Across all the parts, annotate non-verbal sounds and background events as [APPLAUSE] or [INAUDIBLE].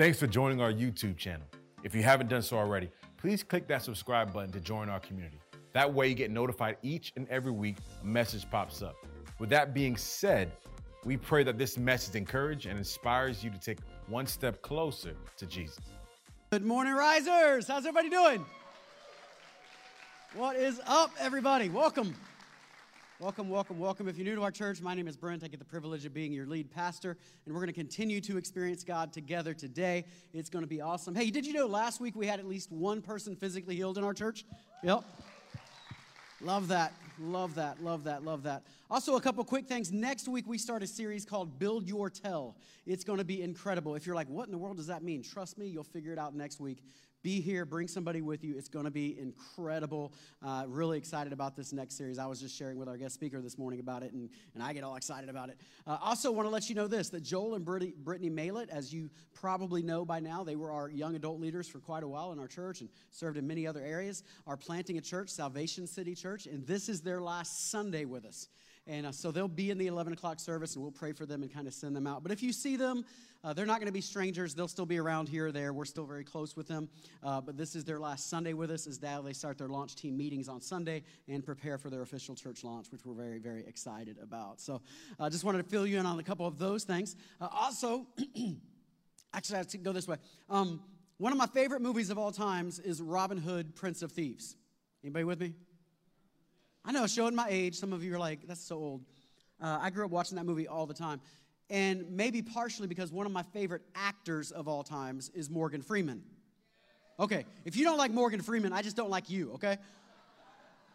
Thanks for joining our YouTube channel. If you haven't done so already, please click that subscribe button to join our community. That way, you get notified each and every week a message pops up. With that being said, we pray that this message encourages and inspires you to take one step closer to Jesus. Good morning, risers. How's everybody doing? What is up, everybody? Welcome. Welcome, welcome, welcome. If you're new to our church, my name is Brent. I get the privilege of being your lead pastor, and we're going to continue to experience God together today. It's going to be awesome. Hey, did you know last week we had at least one person physically healed in our church? Yep. Love that. Love that. Love that. Love that. Also, a couple quick things. Next week, we start a series called Build Your Tell. It's going to be incredible. If you're like, what in the world does that mean? Trust me, you'll figure it out next week. Be here, bring somebody with you. It's going to be incredible. Uh, really excited about this next series. I was just sharing with our guest speaker this morning about it, and, and I get all excited about it. Uh, also, want to let you know this that Joel and Brittany, Brittany Malett, as you probably know by now, they were our young adult leaders for quite a while in our church and served in many other areas, are planting a church, Salvation City Church, and this is their last Sunday with us. And uh, so they'll be in the 11 o'clock service, and we'll pray for them and kind of send them out. But if you see them, uh, they're not going to be strangers. They'll still be around here or there. We're still very close with them. Uh, but this is their last Sunday with us as they start their launch team meetings on Sunday and prepare for their official church launch, which we're very, very excited about. So I uh, just wanted to fill you in on a couple of those things. Uh, also, [CLEARS THROAT] actually, I have to go this way. Um, one of my favorite movies of all times is Robin Hood, Prince of Thieves. Anybody with me? I know, showing my age. Some of you are like, that's so old. Uh, I grew up watching that movie all the time and maybe partially because one of my favorite actors of all times is Morgan Freeman. Okay, if you don't like Morgan Freeman, I just don't like you, okay?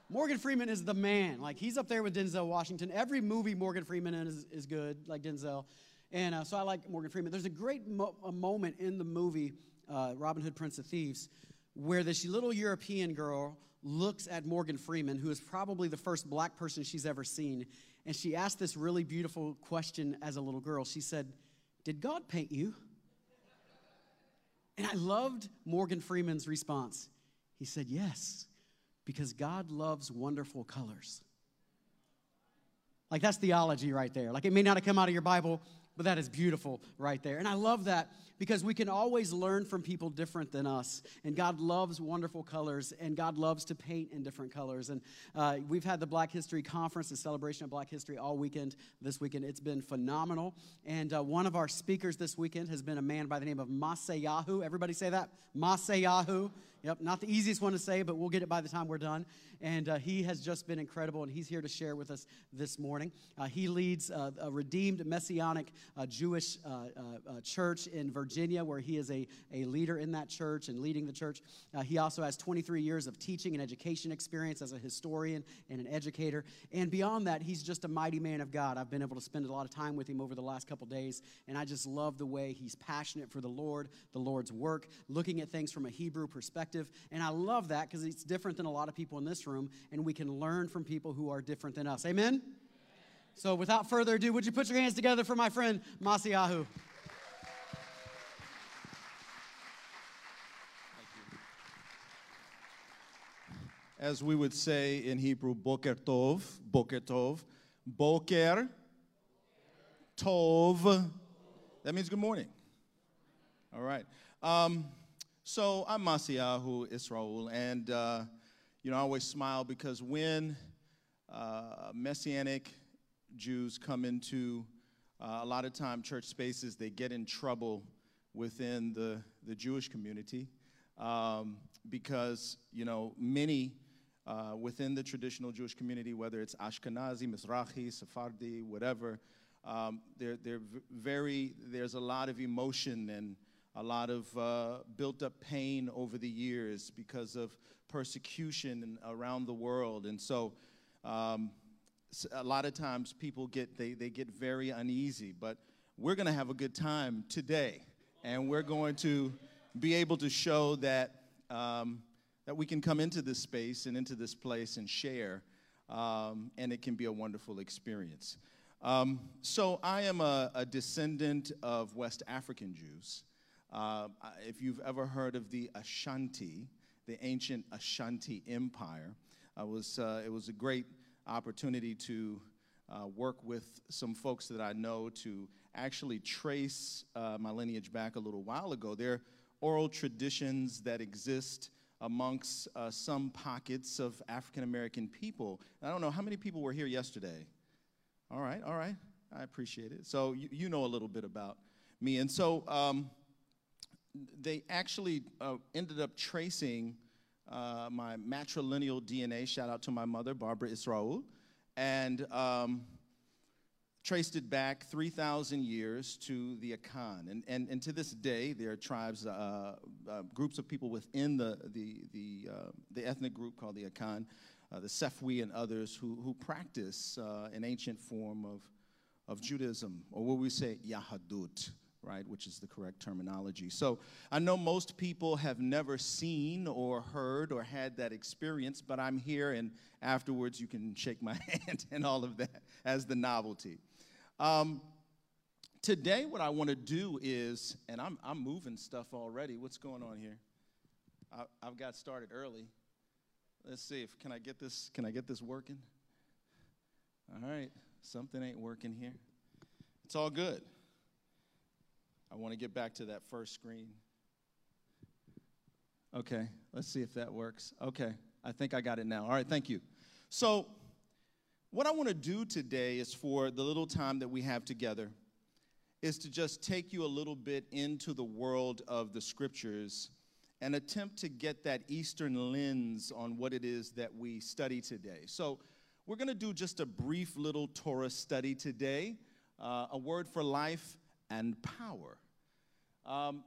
Morgan Freeman is the man. Like, he's up there with Denzel Washington. Every movie Morgan Freeman in is, is good, like Denzel. And uh, so I like Morgan Freeman. There's a great mo- a moment in the movie, uh, Robin Hood, Prince of Thieves, where this little European girl looks at Morgan Freeman, who is probably the first black person she's ever seen, and she asked this really beautiful question as a little girl. She said, Did God paint you? And I loved Morgan Freeman's response. He said, Yes, because God loves wonderful colors. Like that's theology right there. Like it may not have come out of your Bible, but that is beautiful right there. And I love that because we can always learn from people different than us. And God loves wonderful colors, and God loves to paint in different colors. And uh, we've had the Black History Conference, the celebration of Black History, all weekend this weekend. It's been phenomenal. And uh, one of our speakers this weekend has been a man by the name of Masayahu. Everybody say that? Masayahu. Yep, not the easiest one to say, but we'll get it by the time we're done. And uh, he has just been incredible, and he's here to share with us this morning. Uh, he leads uh, a redeemed Messianic uh, Jewish uh, uh, church in Virginia, where he is a, a leader in that church and leading the church. he also has 23 years of teaching and education experience as a historian and an educator. And beyond that, he's just a mighty man of God. I've been able to spend a lot of time with him over the last couple days, and I just love the way he's passionate for the Lord, the Lord's work, looking at things from a Hebrew perspective perspective. And I love that because it's different than a lot of people in this room, and we can learn from people who are different than us. Amen? So without further ado, would you put your hands together for my friend Masiahu? As we would say in Hebrew, Boker Tov, Boker Tov, Boker Tov. That means good morning. All right. Um, so I'm Masiahu Israel, and uh, you know I always smile because when uh, Messianic Jews come into uh, a lot of time church spaces, they get in trouble within the, the Jewish community um, because you know many uh, within the traditional Jewish community, whether it's Ashkenazi, Mizrahi, Sephardi, whatever, um, they're, they're very, there's a lot of emotion and a lot of uh, built up pain over the years because of persecution around the world. And so um, a lot of times people get, they, they get very uneasy, but we're going to have a good time today. And we're going to be able to show that, um, that we can come into this space and into this place and share, um, and it can be a wonderful experience. Um, so, I am a, a descendant of West African Jews. Uh, if you've ever heard of the Ashanti, the ancient Ashanti Empire, was, uh, it was a great opportunity to uh, work with some folks that I know to actually trace uh, my lineage back a little while ago. There are oral traditions that exist amongst uh, some pockets of African American people. I don't know how many people were here yesterday. All right, all right. I appreciate it. So you, you know a little bit about me. And so um, they actually uh, ended up tracing uh, my matrilineal DNA. Shout out to my mother, Barbara Israel. And um, traced it back 3,000 years to the Akan. And, and, and to this day, there are tribes, uh, uh, groups of people within the, the, the, uh, the ethnic group called the Akan, uh, the Sefwi and others, who, who practice an ancient form of, of Judaism, or what we say, Yahadut. Right, which is the correct terminology. So I know most people have never seen or heard or had that experience, but I'm here, and afterwards you can shake my [LAUGHS] hand and all of that as the novelty. Um, today, what I want to do is, and I'm, I'm moving stuff already. What's going on here? I, I've got started early. Let's see if can I get this. Can I get this working? All right, something ain't working here. It's all good. I want to get back to that first screen. Okay, let's see if that works. Okay, I think I got it now. All right, thank you. So, what I want to do today is for the little time that we have together, is to just take you a little bit into the world of the scriptures and attempt to get that Eastern lens on what it is that we study today. So, we're going to do just a brief little Torah study today, uh, a word for life and power. Um,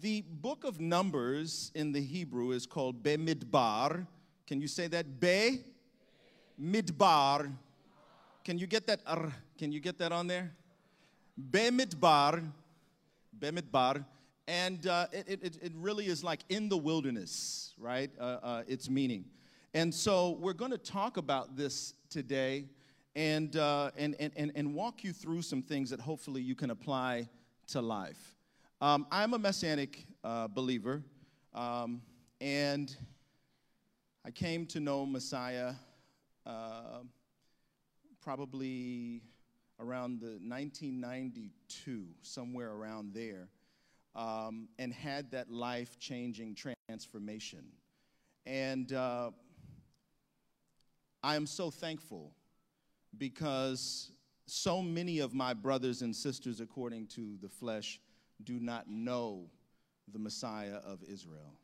the book of Numbers in the Hebrew is called Bemidbar. Can you say that? Be Midbar can you get that? Ar, can you get that on there? Bemidbar, Bemidbar, and uh, it, it, it really is like in the wilderness, right? Uh, uh, its meaning. And so we're going to talk about this today and, uh, and, and, and walk you through some things that hopefully you can apply to life. Um, I'm a messianic uh, believer, um, and I came to know Messiah uh, probably around the 1992, somewhere around there, um, and had that life changing transformation. And uh, I am so thankful because so many of my brothers and sisters, according to the flesh, do not know the Messiah of Israel.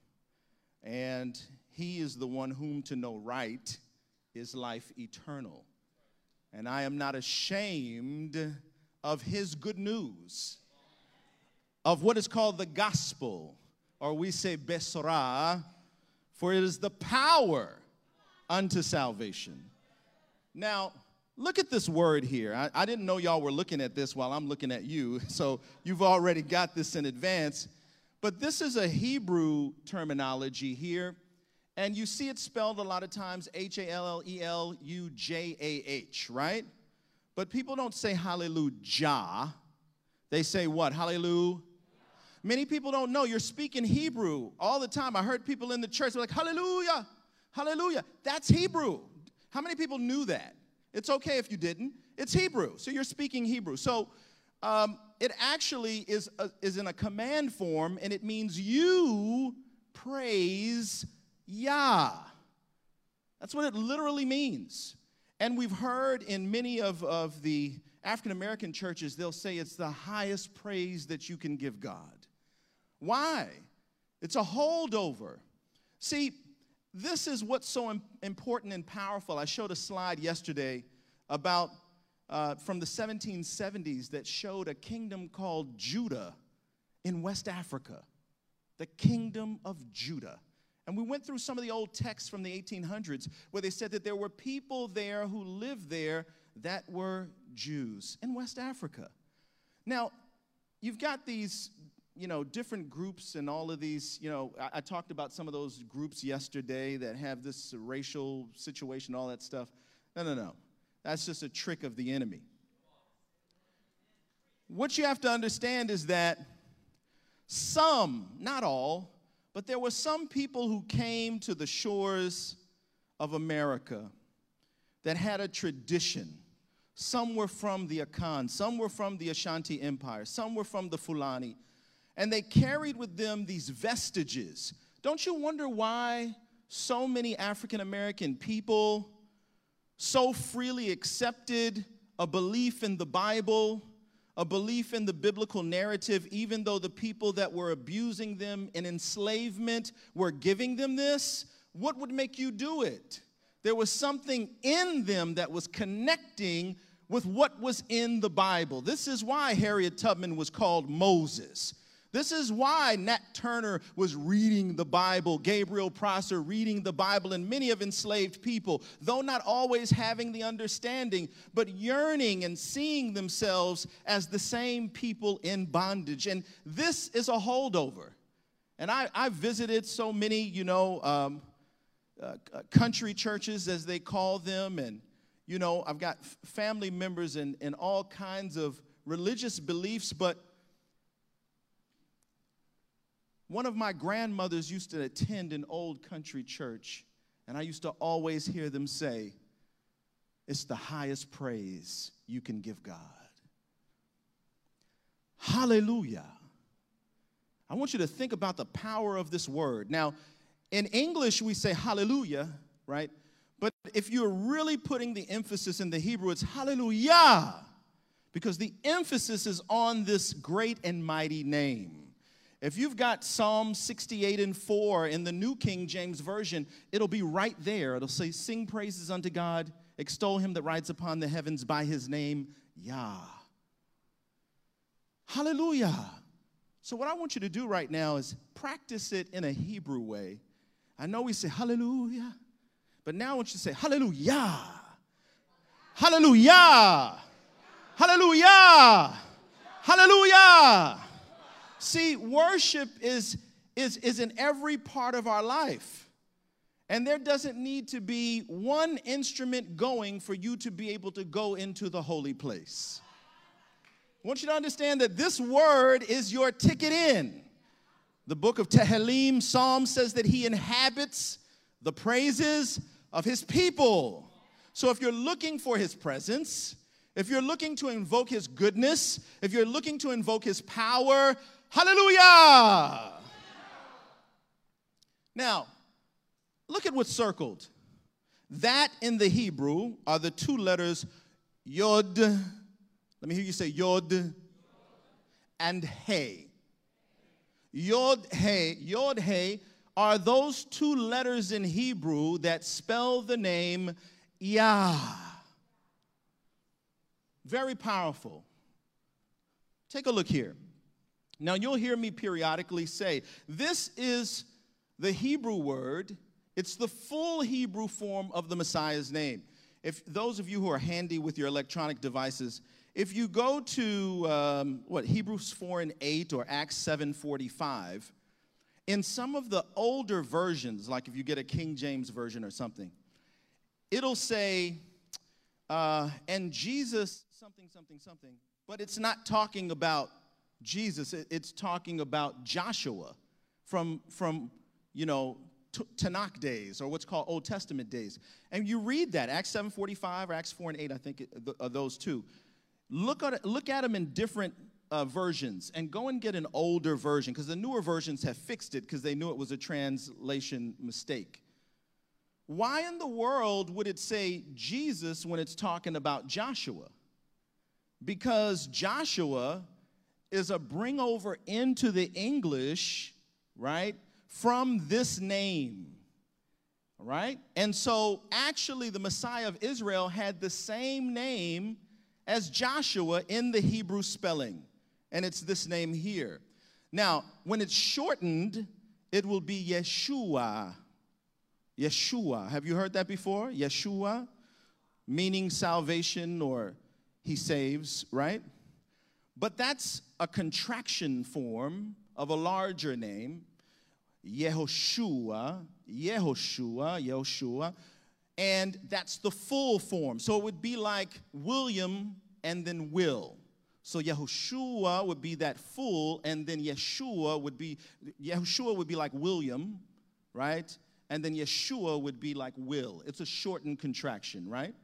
And he is the one whom to know right is life eternal and I am not ashamed of his good news, of what is called the gospel, or we say Besorah, for it is the power unto salvation. Now, look at this word here. I, I, didn't know y'all were looking at this while I'm looking at you, [LAUGHS] so you've already got this in advance. But this is a Hebrew terminology here and you see it spelled a lot of times H A L L E L U J A H, right? But people don't say hallelujah. They say what? Hallelujah. Many people don't know you're speaking Hebrew all the time. I heard people in the church like, Hallelujah, Hallelujah. That's Hebrew. How many people knew that? It's okay if you didn't. It's Hebrew. So you're speaking Hebrew. So um, it actually is, a, is in a command form and it means you praise Yah. That's what it literally means. And we've heard in many of, of the African American churches, they'll say it's the highest praise that you can give God. Why? It's a holdover. See, this is what's so important and powerful. I showed a slide yesterday about uh, from the 1770s that showed a kingdom called Judah in West Africa. The kingdom of Judah. And we went through some of the old texts from the 1800s where they said that there were people there who lived there that were Jews in West Africa. Now, you've got these, you know, different groups and all of these, you know, I, I talked about some of those groups yesterday that have this racial situation, all that stuff. No, no, no. That's just a trick of the enemy. What you have to understand is that some, not all, but there were some people who came to the shores of America that had a tradition, Some were from the Akan, some were from the Ashanti Empire, some were from the Fulani. And they carried with them these vestiges. Don't you wonder why so many African American people so freely accepted a belief in the Bible, a belief in the biblical narrative, even though the people that were abusing them in enslavement were giving them this? What would make you do it? There was something in them that was connecting with what was in the Bible. This is why Harriet Tubman was called Moses. This is why Nat Turner was reading the Bible, Gabriel Prosser reading the Bible, and many of enslaved people, though not always having the understanding, but yearning and seeing themselves as the same people in bondage. And this is a holdover. And I, I visited so many, you know, um, uh, country churches, as they call them, and you know, I've got family members in all kinds of religious beliefs, but one of my grandmothers used to attend an old country church, and I used to always hear them say, It's the highest praise you can give God. Hallelujah. I want you to think about the power of this word. Now, in English, we say hallelujah, right? But if you're really putting the emphasis in the Hebrew, it's hallelujah, because the emphasis is on this great and mighty name. If you've got Psalm 68 and 4 in the New King James Version, it'll be right there. It'll say, Sing praises unto God, extol him that rides upon the heavens by his name, Yah. Hallelujah. So, what I want you to do right now is practice it in a Hebrew way. I know we say hallelujah. But now I want you to say, Hallelujah. Hallelujah. Hallelujah. Hallelujah. See, worship is, is, is in every part of our life. And there doesn't need to be one instrument going for you to be able to go into the holy place. I want you to understand that this word is your ticket in. The book of Tehillim, Psalm says that he inhabits the praises of his people. So if you're looking for his presence, if you're looking to invoke his goodness, if you're looking to invoke his power, hallelujah. Now, look at what's circled. That in the Hebrew are the two letters Yod. Let me hear you say Yod and Hey. Yod Hey. Yod Hey are those two letters in Hebrew that spell the name Yah. Very powerful. Take a look here. Now, you'll hear me periodically say, this is the Hebrew word, it's the full Hebrew form of the Messiah's name. If those of you who are handy with your electronic devices, if you go to um, what Hebrews 4 and 8 or Acts 7 45, in some of the older versions, like if you get a King James version or something, it'll say, uh, and Jesus, something, something, something, but it's not talking about Jesus, it's talking about Joshua from, from you know, Tanakh days or what's called Old Testament days. And you read that, Acts 7.45 or Acts 4 and 8, I think are those two. Look at, look at them in different uh, versions and go and get an older version because the newer versions have fixed it because they knew it was a translation mistake. Why in the world would it say Jesus when it's talking about Joshua? Because Joshua is a bring over into the English, right, from this name. Right? And so actually, the Messiah of Israel had the same name as Joshua in the Hebrew spelling and it's this name here. Now, when it's shortened, it will be Yeshua. Yeshua. Have you heard that before? Yeshua, meaning salvation or he saves, right? But that's a contraction form of a larger name, Yehoshua, Yehoshua, Yehoshua, and that's the full form. So it would be like William and then Will. So Yehoshua would be that full, and then Yeshua would be Yeshua would be like William, right? And then Yeshua would be like Will. It's a shortened contraction, right?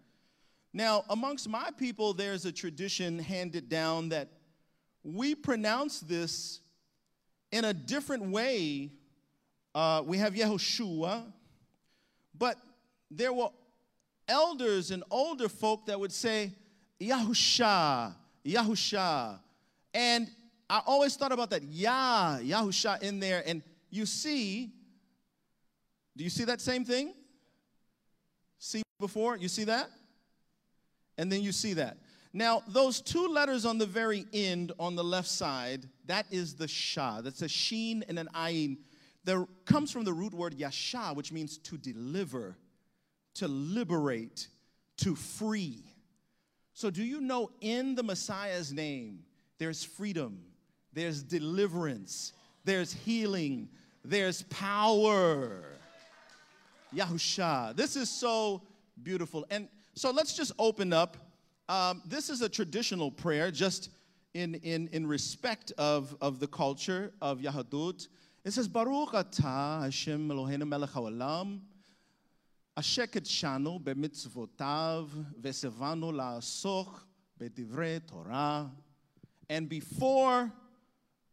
Now, amongst my people, there's a tradition handed down that we pronounce this in a different way. Uh, we have Yehoshua, but there were elders and older folk that would say Yahusha, Yahusha. And I always thought about that Yah, Yahusha in there. And you see, do you see that same thing? See before? You see that? And then you see that. Now, those two letters on the very end on the left side, that is the Shah. That's a sheen and an ayin. That comes from the root word yasha, which means to deliver, to liberate, to free. So, do you know in the Messiah's name, there's freedom, there's deliverance, there's healing, there's power. Yahusha. This is so beautiful. And so let's just open up. Um, this is a traditional prayer, just in, in, in respect of, of the culture of Yahadut. It says, Baruch atah Hashem Eloheinu melech haolam, asher kedshanu bemitzvotav vesevanu la'asoch bedivrei Torah. And before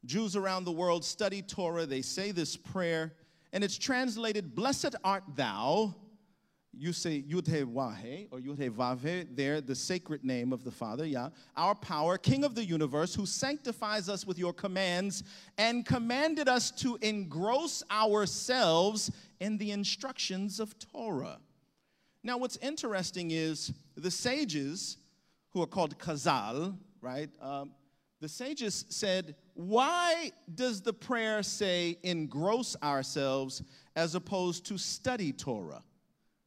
Jews around the world study Torah, they say this prayer, and it's translated, Blessed art thou. You say Yud He Wahe or Yud He Vave, there, the sacred name of the Father, yeah. Our power, King of the universe, who sanctifies us with your commands and commanded us to engross ourselves in the instructions of Torah. Now, what's interesting is the sages, who are called Chazal, right? Um, the sages said, Why does the prayer say engross ourselves as opposed to study Torah?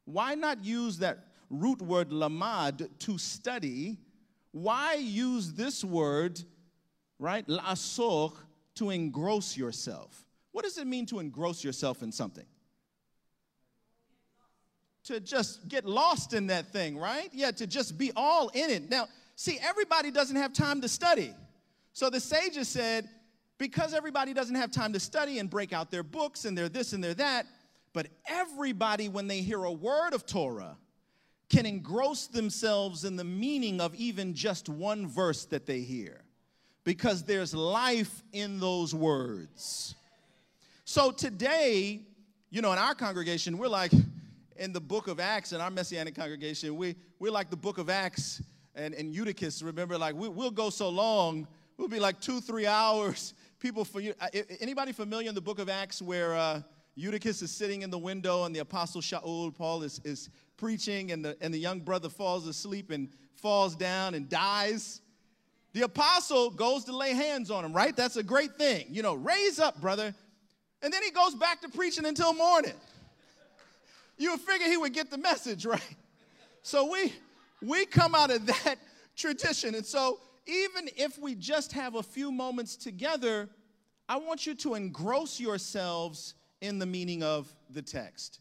Why not use that root word lamad to study? Why use this word, right, la'asoch, to engross yourself? What does it mean to engross yourself in something? To just get lost in that thing, right? Yeah, to just be all in it. Now, see, everybody doesn't have time to study. So the sages said, because everybody doesn't have time to study and break out their books and their this and their that, but everybody, when they hear a word of Torah, can engross themselves in the meaning of even just one verse that they hear because there's life in those words. So today, you know, in our congregation, we're like in the book of Acts, in our Messianic congregation, we, we're like the book of Acts and, and Eutychus. Remember, like we, we'll go so long We'll be like two, three hours. People, for you, anybody familiar in the book of Acts where uh, Eutychus is sitting in the window and the apostle Shaul, Paul, is, is preaching and the, and the young brother falls asleep and falls down and dies? The apostle goes to lay hands on him, right? That's a great thing. You know, raise up, brother. And then he goes back to preaching until morning. You would figure he would get the message, right? So we we come out of that [LAUGHS] tradition. And so even if we just have a few moments together, I want you to engross yourselves in the meaning of the text.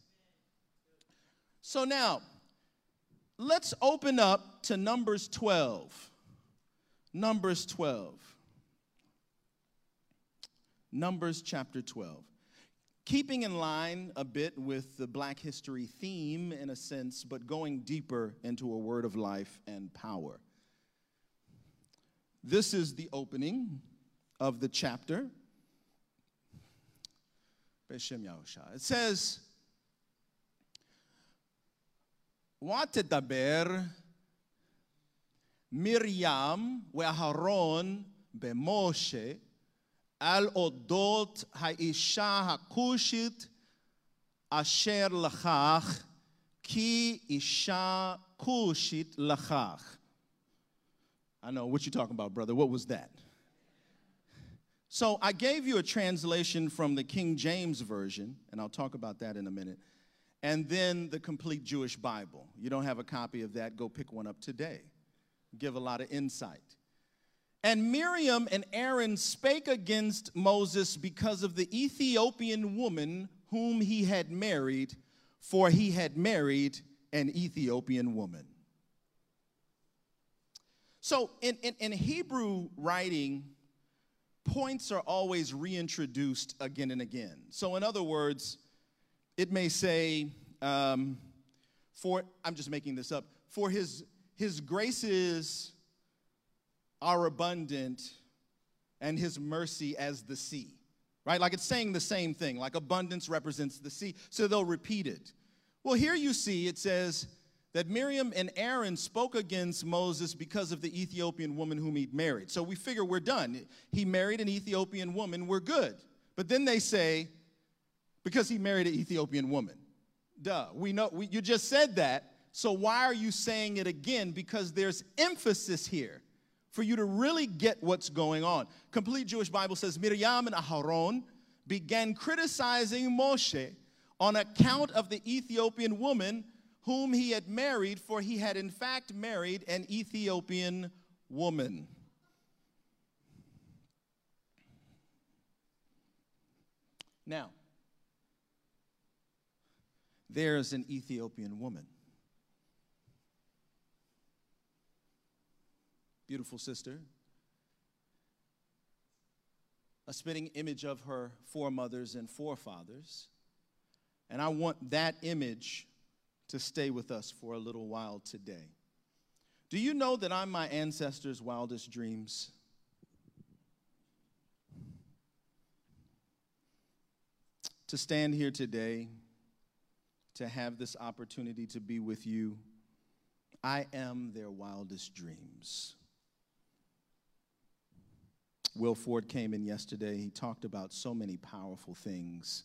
So now, let's open up to Numbers 12. Numbers 12. Numbers chapter 12. Keeping in line a bit with the Black History theme in a sense, but going deeper into a word of life and power. This is the opening of the chapter. It says, ותדבר מרים ואהרון במשה על אודות האישה הכושית אשר לכך, כי אישה כושית לכך. I know what you're talking about, brother. What was that? So I gave you a translation from the King James Version, and I'll talk about that in a minute, and then the complete Jewish Bible. You don't have a copy of that, go pick one up today. Give a lot of insight. And Miriam and Aaron spake against Moses because of the Ethiopian woman whom he had married, for he had married an Ethiopian woman. So in, in, in, Hebrew writing, points are always reintroduced again and again. So, in other words, it may say, um, for, I'm just making this up, for his, His graces are abundant and his mercy as the sea. Right? Like it's saying the same thing. Like abundance represents the sea. So they'll repeat it. Well, here you see it says that Miriam and Aaron spoke against Moses because of the Ethiopian woman whom he'd married. So we figure we're done. He married an Ethiopian woman, we're good. But then they say, because he married an Ethiopian woman. Duh, we know, we, you just said that. So why are you saying it again? Because there's emphasis here for you to really get what's going on. Complete Jewish Bible says Miriam and Aharon began criticizing Moshe on account of the Ethiopian woman whom he had married, for he had in fact married an Ethiopian woman. Now, there's an Ethiopian woman. Beautiful sister. A spitting image of her foremothers and forefathers. And I want that image to stay with us for a little while today. Do you know that I'm my ancestors' wildest dreams? To stand here today, to have this opportunity to be with you, I am their wildest dreams. Will Ford came in yesterday. He talked about so many powerful things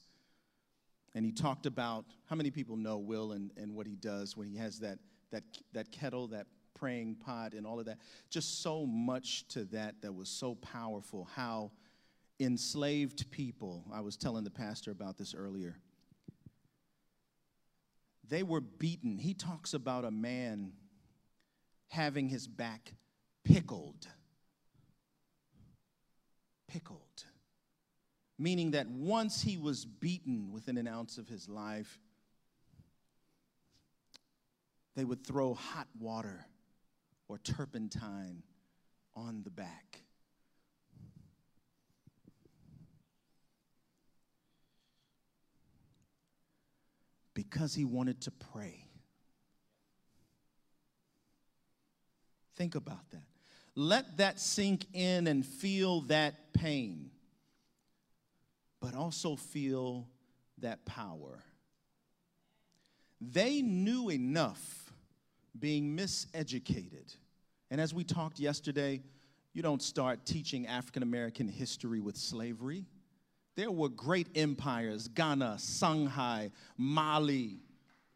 and he talked about how many people know Will and, and what he does when he has that, that, that kettle, that praying pot, and all of that. Just so much to that that was so powerful. How enslaved people, I was telling the pastor about this earlier, they were beaten. He talks about a man having his back pickled. Pickled meaning that once he was beaten within an ounce of his life, they would throw hot water or turpentine on the back. Because he wanted to pray. Think about that. Let that sink in and feel that pain but also feel that power. They knew enough being miseducated. And as we talked yesterday, you don't start teaching African American history with slavery. There were great empires Ghana, Songhai, Mali.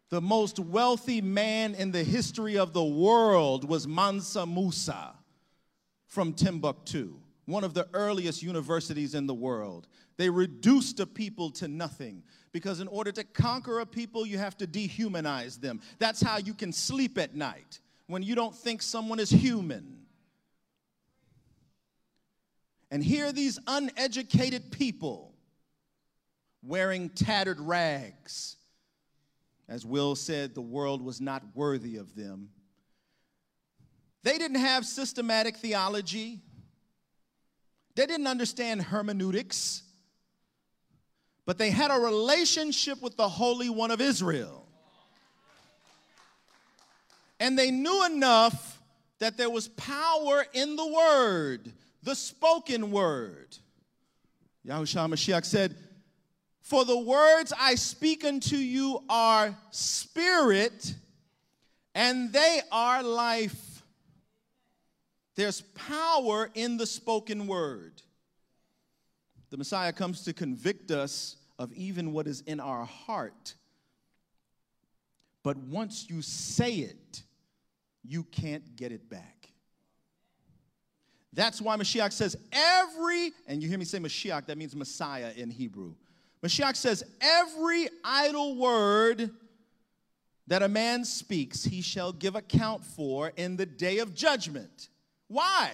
The most wealthy man in the history of the world was Mansa Musa from Timbuktu, one of the earliest universities in the world. They reduced a people to nothing because in order to conquer a people, you have to dehumanize them. That's how you can sleep at night when you don't think someone is human. And here these uneducated people wearing tattered rags. As Will said, the world was not worthy of them. They didn't have systematic theology. They didn't understand hermeneutics but they had a relationship with the Holy One of Israel. And they knew enough that there was power in the word, the spoken word. Yahushua Mashiach said, For the words I speak unto you are spirit, and they are life. There's power in the spoken word. The Messiah comes to convict us of even what is in our heart. But once you say it, you can't get it back. That's why Mashiach says every, and you hear me say Mashiach, that means Messiah in Hebrew. Mashiach says every idle word that a man speaks, he shall give account for in the day of judgment. Why?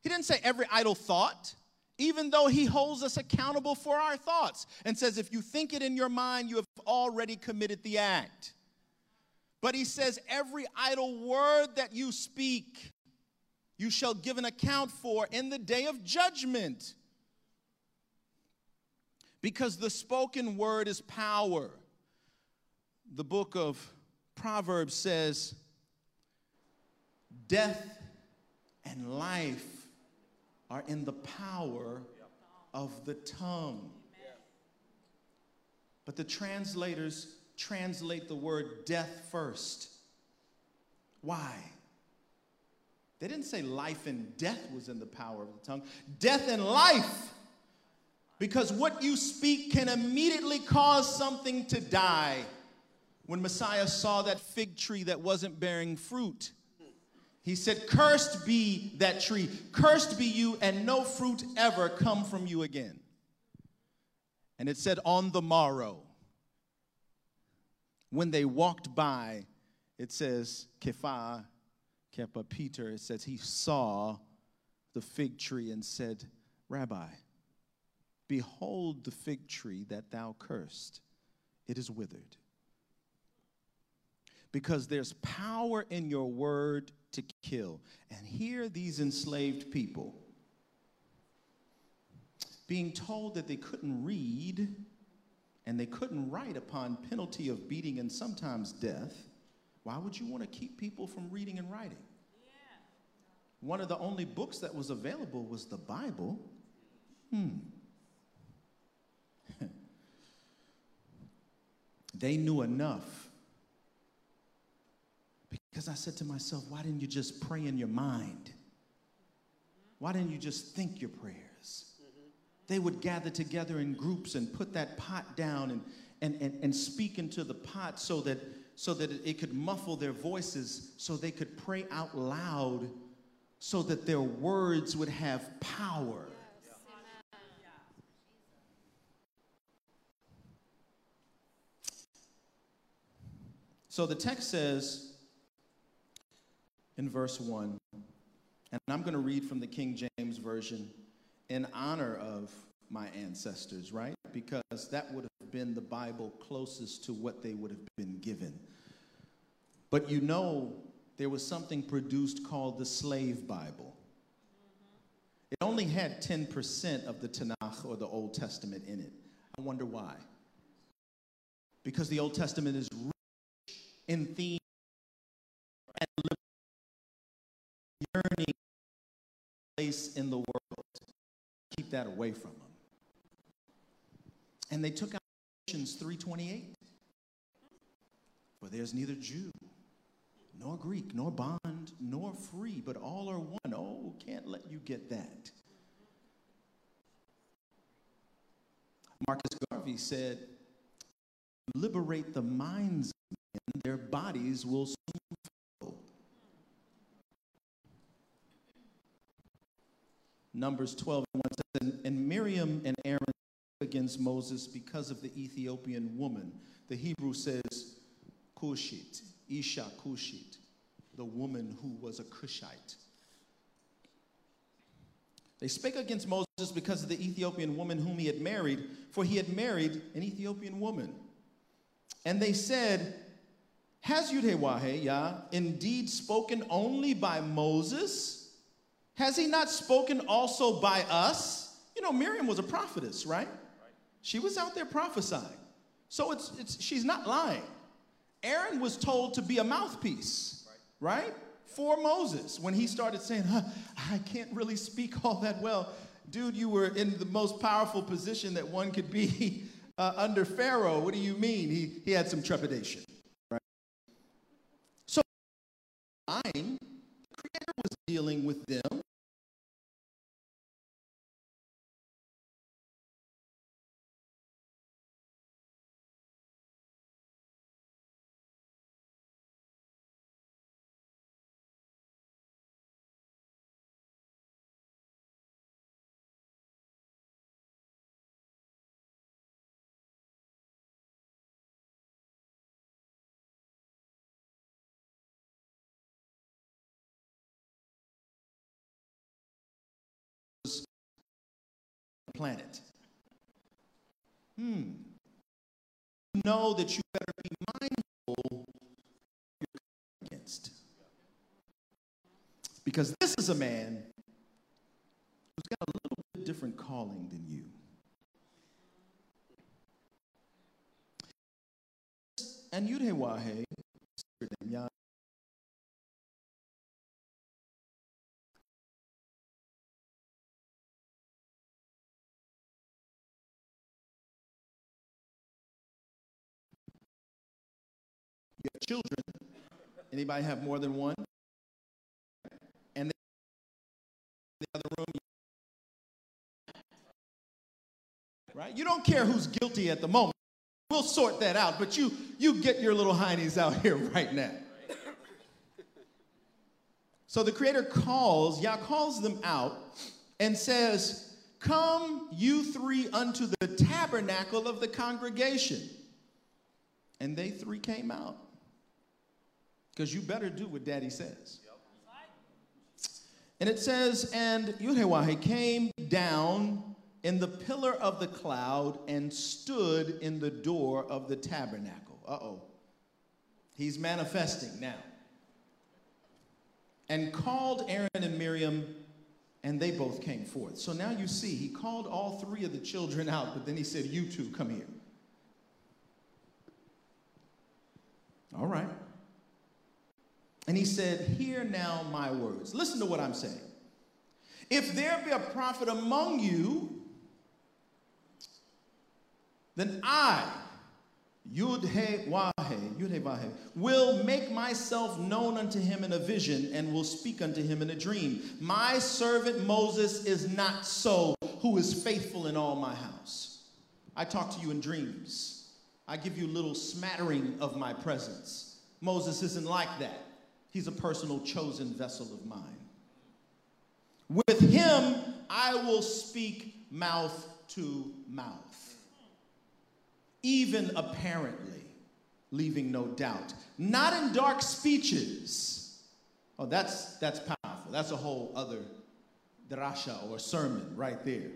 He didn't say every idle thought even though he holds us accountable for our thoughts and says, if you think it in your mind, you have already committed the act. But he says, every idle word that you speak, you shall give an account for in the day of judgment. Because the spoken word is power. The book of Proverbs says, Death and life are in the power of the tongue. But the translators translate the word death first. Why? They didn't say life and death was in the power of the tongue. Death and life. Because what you speak can immediately cause something to die. When Messiah saw that fig tree that wasn't bearing fruit, he said, Cursed be that tree, cursed be you, and no fruit ever come from you again. And it said, On the morrow, when they walked by, it says, Kepha, Kepa Peter, it says, he saw the fig tree and said, Rabbi, behold the fig tree that thou cursed, it is withered. Because there's power in your word to kill. And here, these enslaved people being told that they couldn't read and they couldn't write upon penalty of beating and sometimes death, why would you want to keep people from reading and writing? Yeah. One of the only books that was available was the Bible. Hmm. [LAUGHS] they knew enough. Because I said to myself, why didn't you just pray in your mind? Why didn't you just think your prayers? they would gather together in groups and put that pot down and, and, and, and speak into the pot so that, so that it could muffle their voices, so they could pray out loud, so that their words would have power. So the text says in verse 1, and I'm going to read from the King James Version in honor of my ancestors, right? Because that would have been the Bible closest to what they would have been given. But you know, there was something produced called the Slave Bible. It only had 10% of the Tanakh or the Old Testament in it. I wonder why. Because the Old Testament is rich in theme and yearning place in the world keep that away from them. And they took out Galatians 3:28. For there's neither Jew nor Greek, nor bond, nor free, but all are one. Oh, can't let you get that. Marcus Garvey said, liberate the minds of men, their bodies will soon Numbers 12 and 1 says, And Miriam and Aaron against Moses because of the Ethiopian woman. The Hebrew says Cushite, Isha Cushite, the woman who was a Cushite. They spake against Moses because of the Ethiopian woman whom he had married, for he had married an Ethiopian woman. And they said, Has Yudhewahe Yah indeed spoken only by Moses? Has he not spoken also by us? You know, Miriam was a prophetess, right? She was out there prophesying. So it's, it's, she's not lying. Aaron was told to be a mouthpiece, right? For Moses when he started saying, huh, I can't really speak all that well. Dude, you were in the most powerful position that one could be [LAUGHS] uh, under Pharaoh. What do you mean? He, he had some trepidation, right? So, the Creator was dealing with them planet. Hmm. Know that you better be mindful you're against. Because this is a man who's got a little bit different calling than you. And Yudhewahe, children. Anybody have more than one? And the other room. Right? You don't care who's guilty at the moment. We'll sort that out, but you you get your little heinies out here [LAUGHS] right now. So the creator calls, Yah calls them out and says, Come, you three, unto the tabernacle of the congregation. And they three came out. Because you better do what daddy says. And it says, And Yuhewahe came down in the pillar of the cloud and stood in the door of the tabernacle. Uh oh. He's manifesting now. And called Aaron and Miriam, and they both came forth. So now you see, he called all three of the children out, but then he said, You two, come here. All right. And he said, Hear now my words. Listen to what I'm saying. If there be a prophet among you, then I, Yud He Wahe, Yud He Wahe, will make myself known unto him in a vision and will speak unto him in a dream. My servant Moses is not so, who is faithful in all my house. I talk to you in dreams. I give you a little smattering of my presence. Moses isn't like that. He's a personal chosen vessel of mine. With him, I will speak mouth to mouth even apparently, leaving no doubt. Not in dark speeches. Oh, that's, that's powerful. That's a whole other drasha or sermon right there.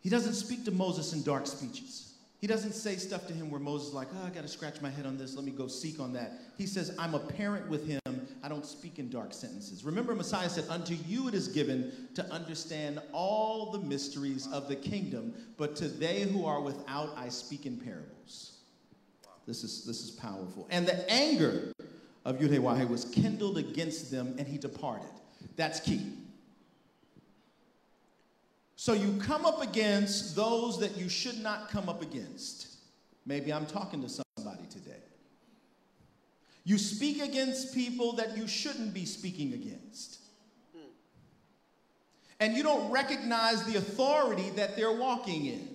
He doesn't speak to Moses in dark speeches. He doesn't say stuff to him where Moses is like, oh, I got to scratch my head on this. Let me go seek on that. He says, I'm a parent with him. I don't speak in dark sentences. Remember, Messiah said, Unto you it is given to understand all the mysteries of the kingdom, but to they who are without, I speak in parables. This is, this is powerful. And the anger of Yudhewahe was kindled against them, and he departed. That's key. So you come up against those that you should not come up against. Maybe I'm talking to somebody today. You speak against people that you shouldn't be speaking against. And you don't recognize the authority that they're walking in.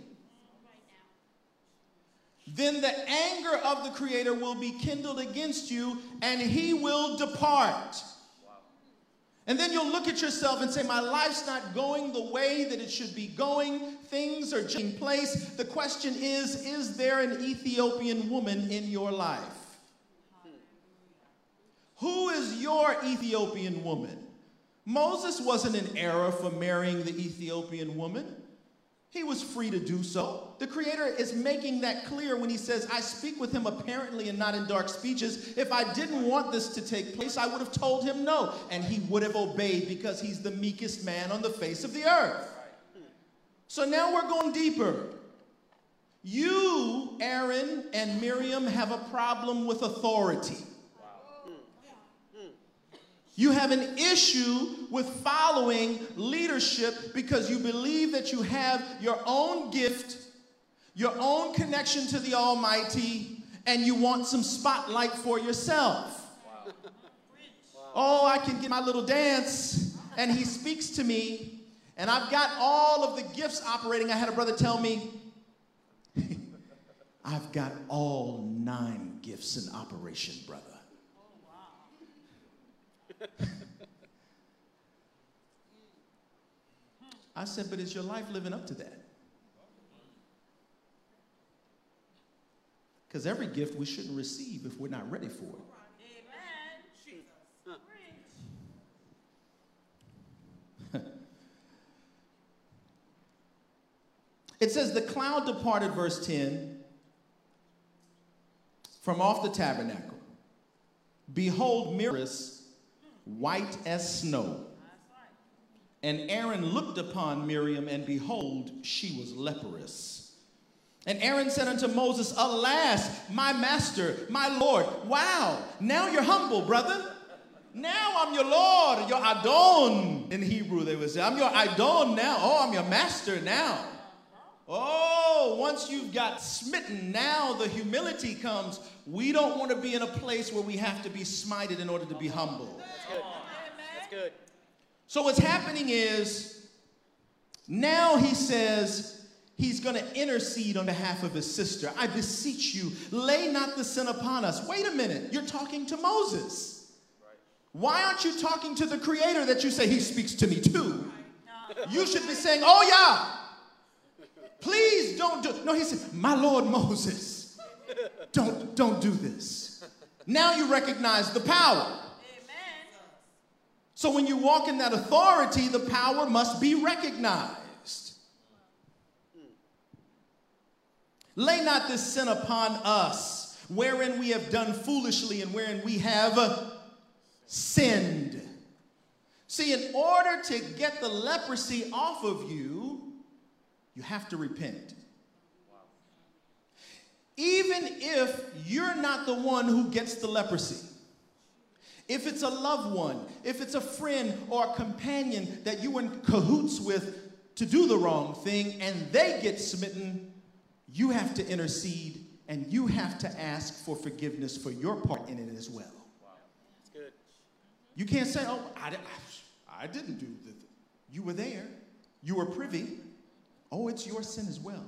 Then the anger of the Creator will be kindled against you and he will depart. And then you'll look at yourself and say, My life's not going the way that it should be going. Things are taking place. The question is Is there an Ethiopian woman in your life? Who is your Ethiopian woman? Moses wasn't in error for marrying the Ethiopian woman. He was free to do so. The Creator is making that clear when He says, I speak with him apparently and not in dark speeches. If I didn't want this to take place, I would have told him no, and he would have obeyed because he's the meekest man on the face of the earth. So now we're going deeper. You, Aaron and Miriam, have a problem with authority. You have an issue with following leadership because you believe that you have your own gift, your own connection to the Almighty, and you want some spotlight for yourself. Wow. Oh, I can get my little dance, and he speaks to me, and I've got all of the gifts operating. I had a brother tell me, [LAUGHS] I've got all nine gifts in operation, brother. I said, but is your life living up to that? Because every gift we shouldn't receive if we're not ready for it. [LAUGHS] it says, The cloud departed, verse 10, from off the tabernacle. Behold, mirrors white as snow. And Aaron looked upon Miriam, and behold, she was leprous. And Aaron said unto Moses, Alas, my master, my Lord. Wow, now you're humble, brother. Now I'm your Lord, your Adon. In Hebrew, they would say, I'm your Adon now. Oh, I'm your master now. Oh, once you've got smitten, now the humility comes. We don't want to be in a place where we have to be smited in order to be humble. That's good. That's good. So, what's happening is now he says he's going to intercede on behalf of his sister. I beseech you, lay not the sin upon us. Wait a minute, you're talking to Moses. Why aren't you talking to the creator that you say he speaks to me too? You should be saying, Oh, yeah, Please don't do. No, he said, My Lord Moses, don't, don't do this. Now you recognize the power. Amen. So when you walk in that authority, the power must be recognized. Lay not this sin upon us, wherein we have done foolishly and wherein we have sinned. See, in order to get the leprosy off of you, you have to repent. Even if you're not the one who gets the leprosy, if it's a loved one, if it's a friend or a companion that you were in cahoots with to do the wrong thing and they get smitten, you have to intercede and you have to ask for forgiveness for your part in it as well. You can't say, oh, I, I, I didn't do the, you were there, you were privy. Oh, it's your sin as well.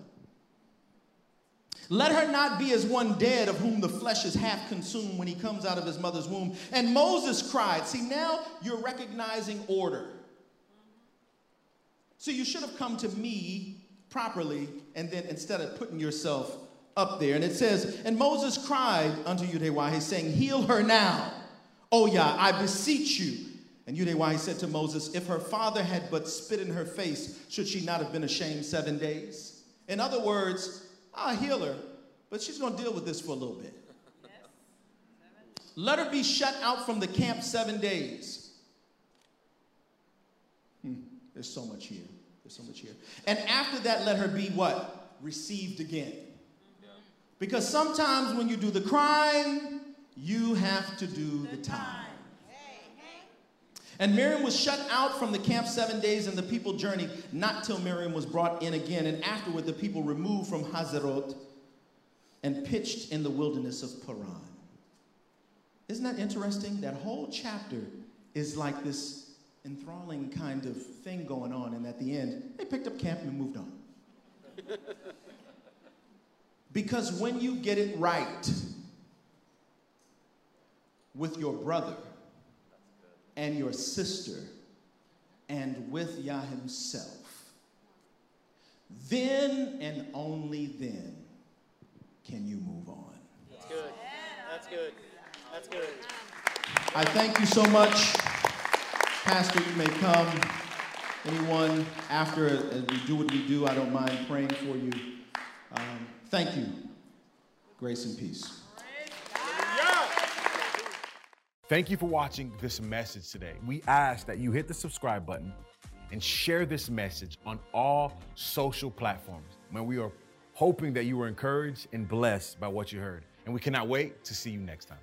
Let her not be as one dead of whom the flesh is half consumed when he comes out of his mother's womb. And Moses cried. See, now you're recognizing order. So you should have come to me properly and then instead of putting yourself up there. And it says, And Moses cried unto Yudhewahe, saying, Heal her now. Oh, yeah, I beseech you. And you know why he said to Moses, If her father had but spit in her face, should she not have been ashamed seven days? In other words, I'll heal her, but she's going to deal with this for a little bit. Let her be shut out from the camp seven days. Hmm, there's so much here. There's so much here. And after that, let her be what? Received again. Because sometimes when you do the crime, you have to do the time. And Miriam was shut out from the camp seven days, and the people journeyed not till Miriam was brought in again. And afterward, the people removed from Hazeroth and pitched in the wilderness of Paran. Isn't that interesting? That whole chapter is like this enthralling kind of thing going on, and at the end, they picked up camp and moved on. [LAUGHS] because when you get it right with your brother, and your sister and with Yah Himself, then and only then can you move on. That's good. That's good. That's good. I thank you so much. Pastor, you may come. Anyone after as we do what we do, I don't mind praying for you. Um, thank you. Grace and peace. Thank you for watching this message today. We ask that you hit the subscribe button and share this message on all social platforms. Man, we are hoping that you were encouraged and blessed by what you heard. And we cannot wait to see you next time.